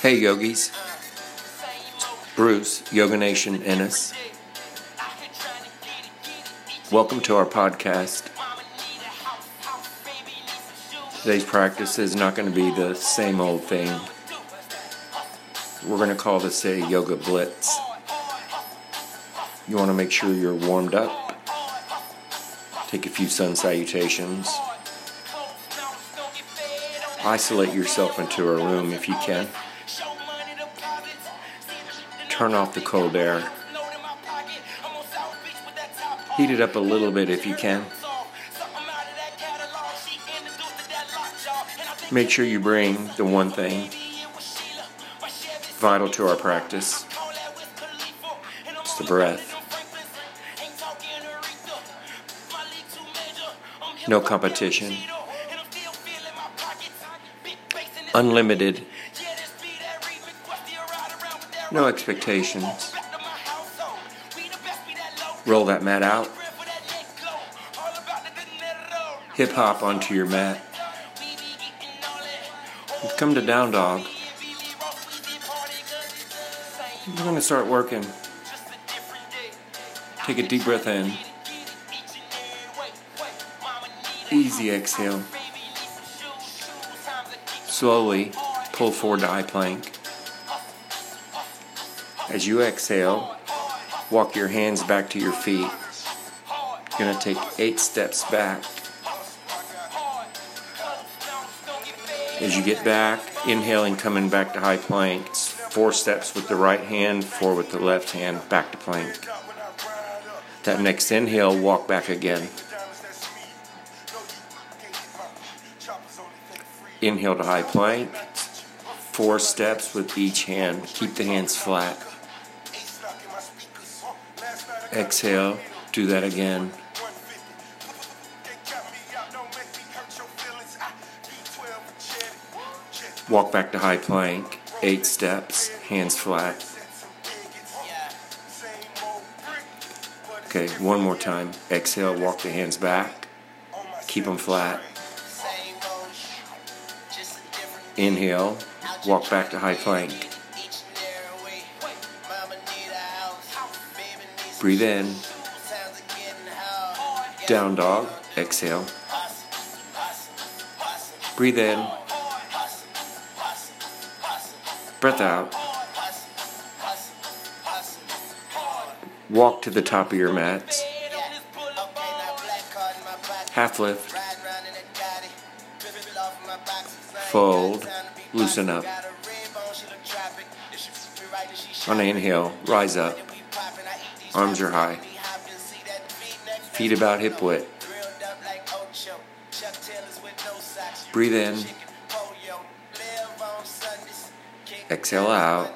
Hey yogis, Bruce, Yoga Nation Ennis. Welcome to our podcast. Today's practice is not going to be the same old thing. We're going to call this a yoga blitz. You want to make sure you're warmed up. Take a few sun salutations. Isolate yourself into a room if you can. Turn off the cold air. Heat it up a little bit if you can. Make sure you bring the one thing vital to our practice. It's the breath. No competition. Unlimited. No expectations. Roll that mat out. Hip hop onto your mat. Come to down dog. We're going to start working. Take a deep breath in. Easy exhale. Slowly pull forward to high plank. As you exhale, walk your hands back to your feet. You're going to take eight steps back. As you get back, inhaling, coming back to high plank. It's four steps with the right hand, four with the left hand, back to plank. That next inhale, walk back again. Inhale to high plank. Four steps with each hand. Keep the hands flat. Exhale. Do that again. Walk back to high plank. Eight steps. Hands flat. Okay, one more time. Exhale. Walk the hands back. Keep them flat. Inhale, walk back to high plank. Breathe in. Down dog, exhale. Breathe in. Breath out. Walk to the top of your mats. Half lift. Fold, loosen up. On an inhale, rise up. Arms are high. Feet about hip width. Breathe in. Exhale out.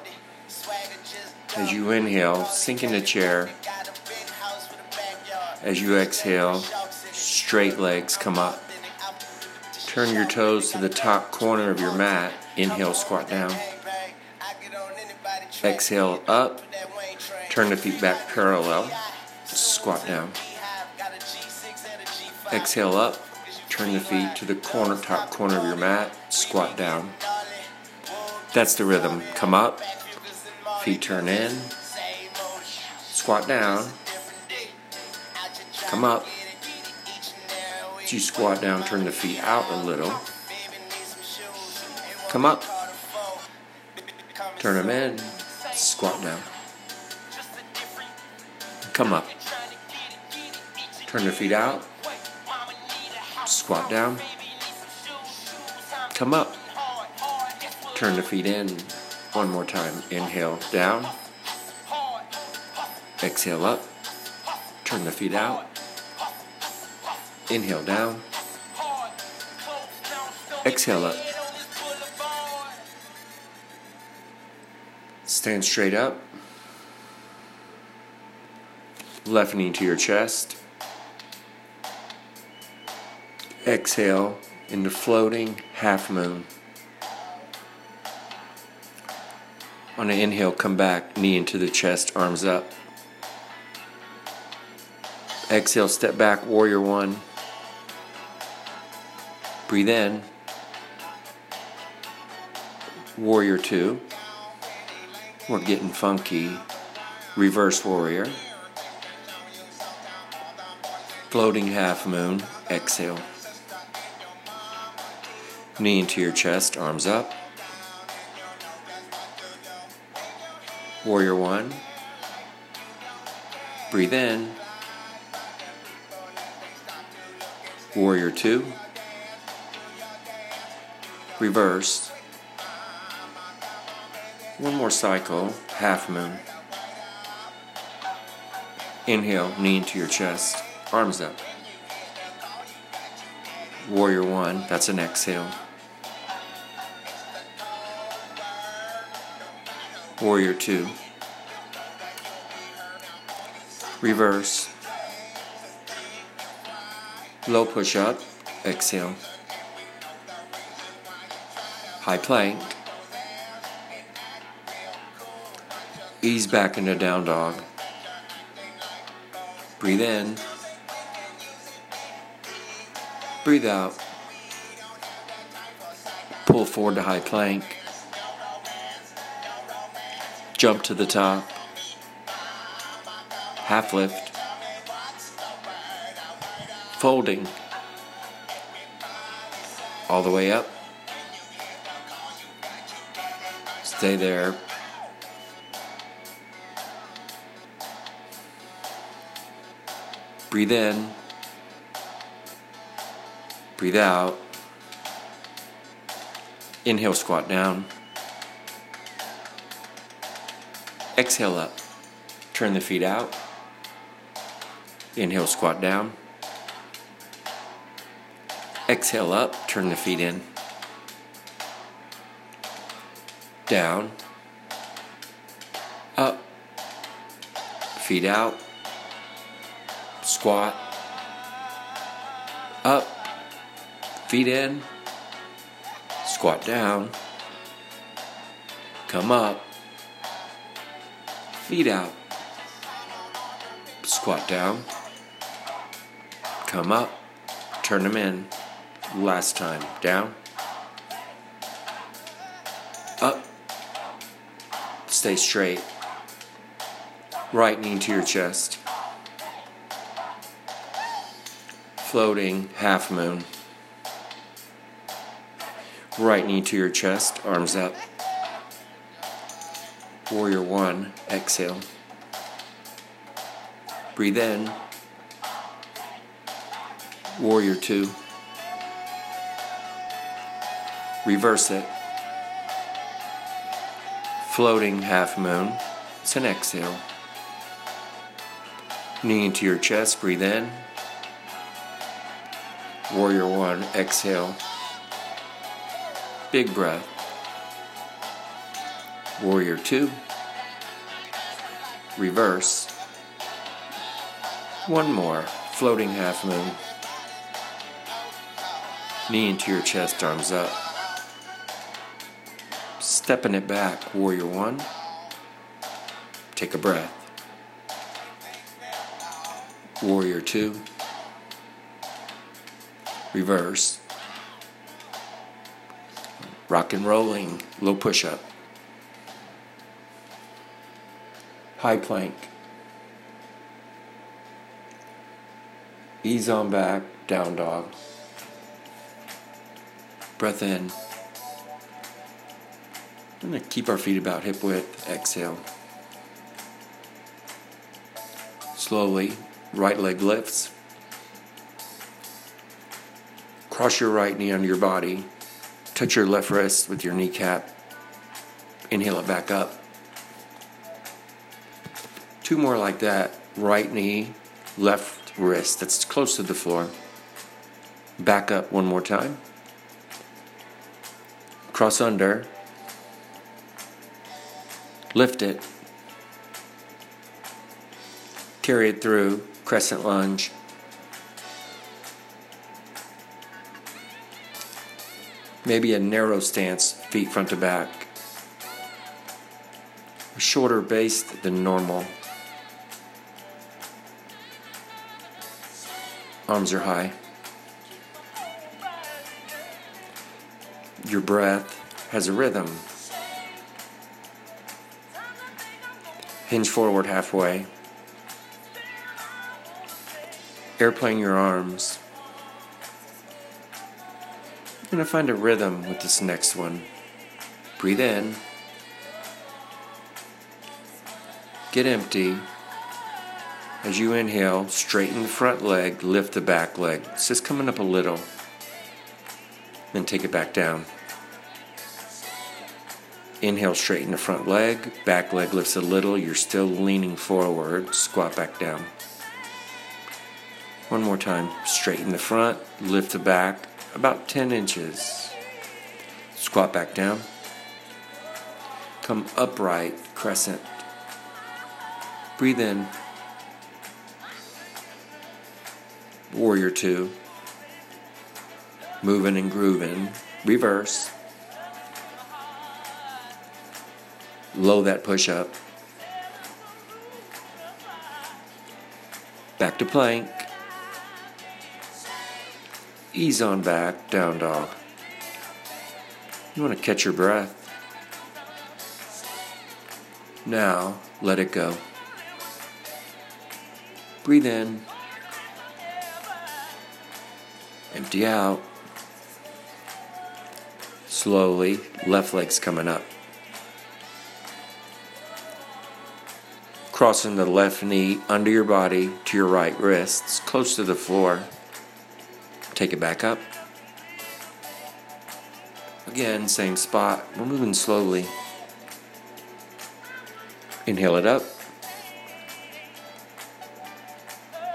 As you inhale, sink in the chair. As you exhale, straight legs come up. Turn your toes to the top corner of your mat. Inhale, squat down. Exhale, up. Turn the feet back parallel. Squat down. Exhale, up. Turn the feet to the corner, top corner of your mat. Squat down. That's the rhythm. Come up. Feet turn in. Squat down. Come up. As you squat down, turn the feet out a little. Come up. Turn them in. Squat down. Come up. Turn the feet out. Squat down. Come up. Turn the feet in. One more time. Inhale down. Exhale up. Turn the feet out. Inhale down. Exhale up. Stand straight up. Left knee to your chest. Exhale into floating half moon. On an inhale, come back, knee into the chest, arms up. Exhale, step back, warrior one. Breathe in. Warrior two. We're getting funky. Reverse warrior. Floating half moon. Exhale. Knee into your chest, arms up. Warrior one. Breathe in. Warrior two. Reverse. One more cycle, half moon. Inhale, knee into your chest, arms up. Warrior one, that's an exhale. Warrior two. Reverse. Low push up, exhale. High plank. Ease back into down dog. Breathe in. Breathe out. Pull forward to high plank. Jump to the top. Half lift. Folding. All the way up. Stay there. Breathe in. Breathe out. Inhale, squat down. Exhale up. Turn the feet out. Inhale, squat down. Exhale up, turn the feet in. Down. Up. Feet out. Squat. Up. Feet in. Squat down. Come up. Feet out. Squat down. Come up. Turn them in. Last time. Down. Up. Stay straight. Right knee to your chest. Floating half moon. Right knee to your chest, arms up. Warrior one, exhale. Breathe in. Warrior two. Reverse it. Floating half moon. It's an exhale. Knee into your chest, breathe in. Warrior one, exhale. Big breath. Warrior two. Reverse. One more, floating half moon. Knee into your chest, arms up. Stepping it back, warrior one. Take a breath. Warrior two. Reverse. Rock and rolling, low push up. High plank. Ease on back, down dog. Breath in. I'm going to keep our feet about hip width. Exhale. Slowly, right leg lifts. Cross your right knee under your body. Touch your left wrist with your kneecap. Inhale it back up. Two more like that. Right knee, left wrist. That's close to the floor. Back up one more time. Cross under. Lift it. Carry it through. Crescent lunge. Maybe a narrow stance, feet front to back. A shorter base than normal. Arms are high. Your breath has a rhythm. Hinge forward halfway. Airplane your arms. Going to find a rhythm with this next one. Breathe in. Get empty. As you inhale, straighten the front leg, lift the back leg. It's just coming up a little. Then take it back down. Inhale, straighten the front leg, back leg lifts a little. You're still leaning forward. Squat back down. One more time. Straighten the front, lift the back about 10 inches. Squat back down. Come upright, crescent. Breathe in. Warrior two. Moving and grooving. Reverse. Low that push up. Back to plank. Ease on back, down dog. You want to catch your breath. Now, let it go. Breathe in. Empty out. Slowly, left leg's coming up. Crossing the left knee under your body to your right wrists, close to the floor. Take it back up. Again, same spot. We're moving slowly. Inhale it up.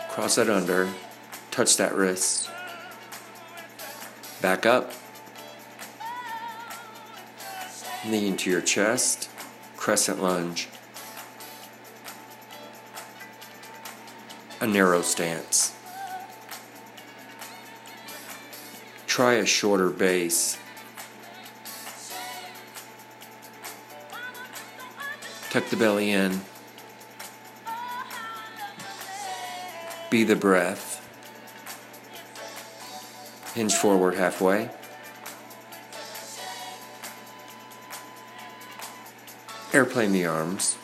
Cross that under. Touch that wrist. Back up. Knee into your chest. Crescent lunge. A narrow stance. Try a shorter base. Tuck the belly in. Be the breath. Hinge forward halfway. Airplane the arms.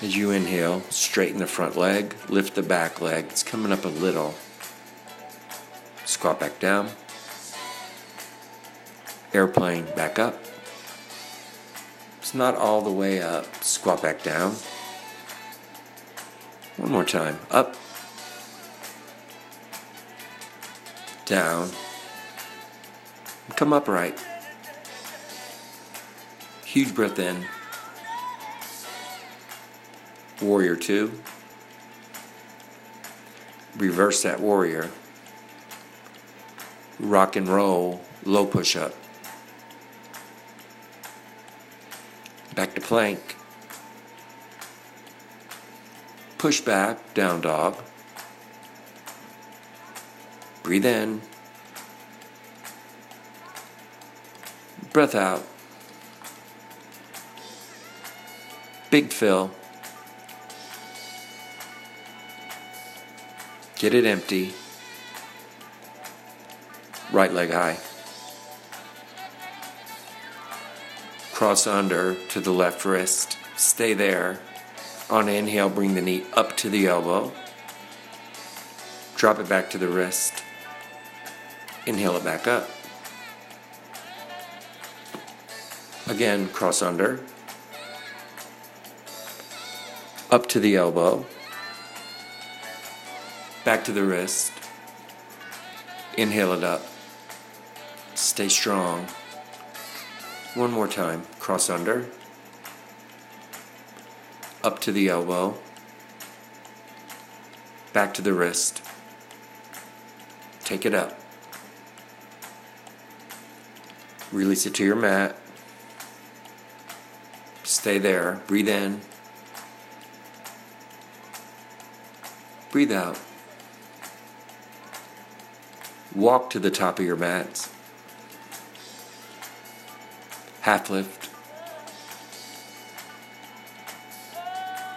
As you inhale, straighten the front leg, lift the back leg. It's coming up a little. Squat back down. Airplane back up. It's not all the way up. Squat back down. One more time. Up. Down. Come upright. Huge breath in. Warrior two. Reverse that warrior. Rock and roll, low push up. Back to plank. Push back, down dog. Breathe in. Breath out. Big fill. Get it empty. Right leg high. Cross under to the left wrist. Stay there. On inhale, bring the knee up to the elbow. Drop it back to the wrist. Inhale it back up. Again, cross under. Up to the elbow. Back to the wrist. Inhale it up. Stay strong. One more time. Cross under. Up to the elbow. Back to the wrist. Take it up. Release it to your mat. Stay there. Breathe in. Breathe out. Walk to the top of your mats. Half lift.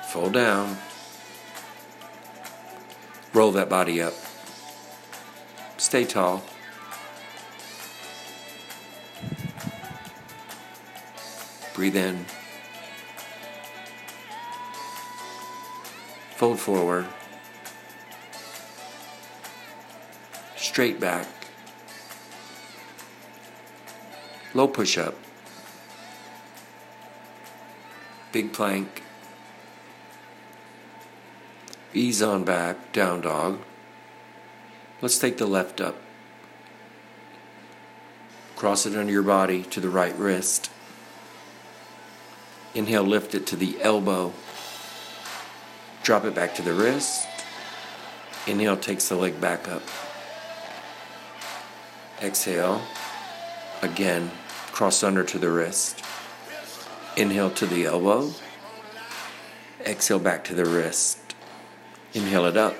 Fold down. Roll that body up. Stay tall. Breathe in. Fold forward. Straight back. Low push up. Big plank. Ease on back, down dog. Let's take the left up. Cross it under your body to the right wrist. Inhale, lift it to the elbow. Drop it back to the wrist. Inhale takes the leg back up. Exhale. Again, cross under to the wrist. Inhale to the elbow. Exhale back to the wrist. Inhale it up.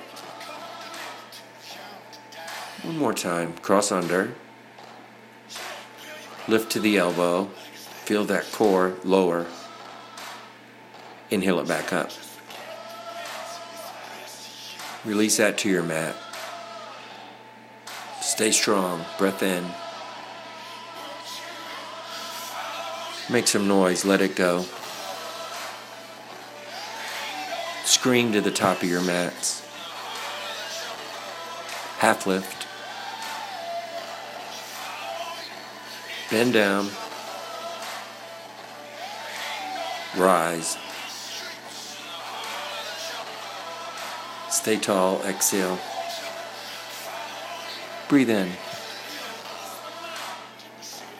One more time. Cross under. Lift to the elbow. Feel that core lower. Inhale it back up. Release that to your mat. Stay strong. Breath in. Make some noise. Let it go. Scream to the top of your mats. Half lift. Bend down. Rise. Stay tall. Exhale. Breathe in.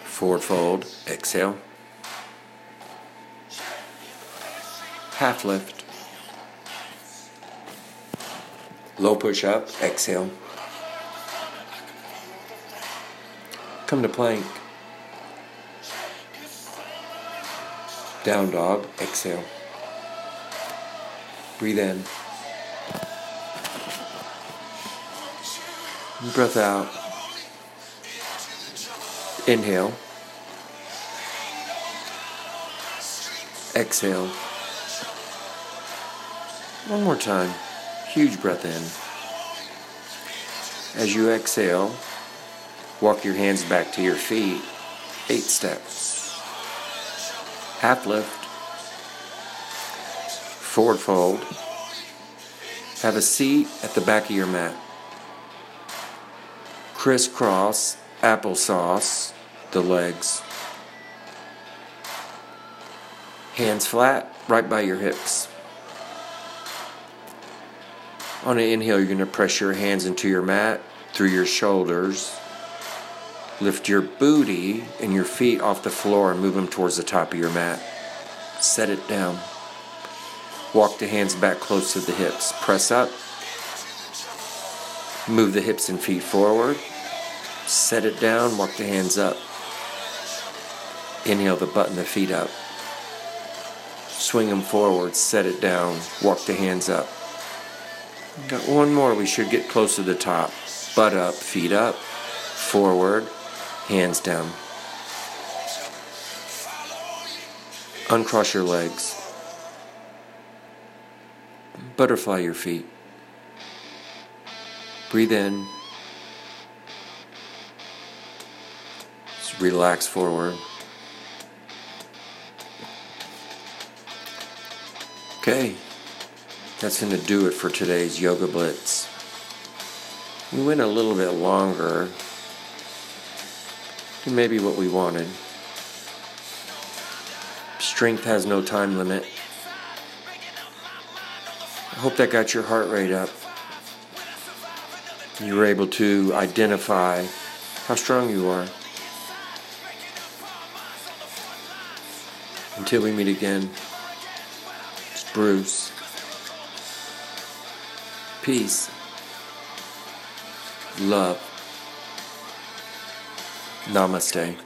Forward fold. Exhale. Half lift. Low push up. Exhale. Come to plank. Down dog. Exhale. Breathe in. Breath out. Inhale. Exhale. One more time. Huge breath in. As you exhale, walk your hands back to your feet. Eight steps. Half lift. Forward fold. Have a seat at the back of your mat crisscross applesauce the legs. Hands flat, right by your hips. On an inhale, you're going to press your hands into your mat through your shoulders. Lift your booty and your feet off the floor and move them towards the top of your mat. Set it down. Walk the hands back close to the hips. Press up. Move the hips and feet forward. Set it down, walk the hands up. Inhale the butt and the feet up. Swing them forward, set it down, walk the hands up. Got one more, we should get close to the top. Butt up, feet up, forward, hands down. Uncross your legs. Butterfly your feet. Breathe in. Just relax forward. Okay, that's going to do it for today's Yoga Blitz. We went a little bit longer than maybe what we wanted. Strength has no time limit. I hope that got your heart rate up you were able to identify how strong you are. Until we meet again, it's Bruce. Peace. Love. Namaste.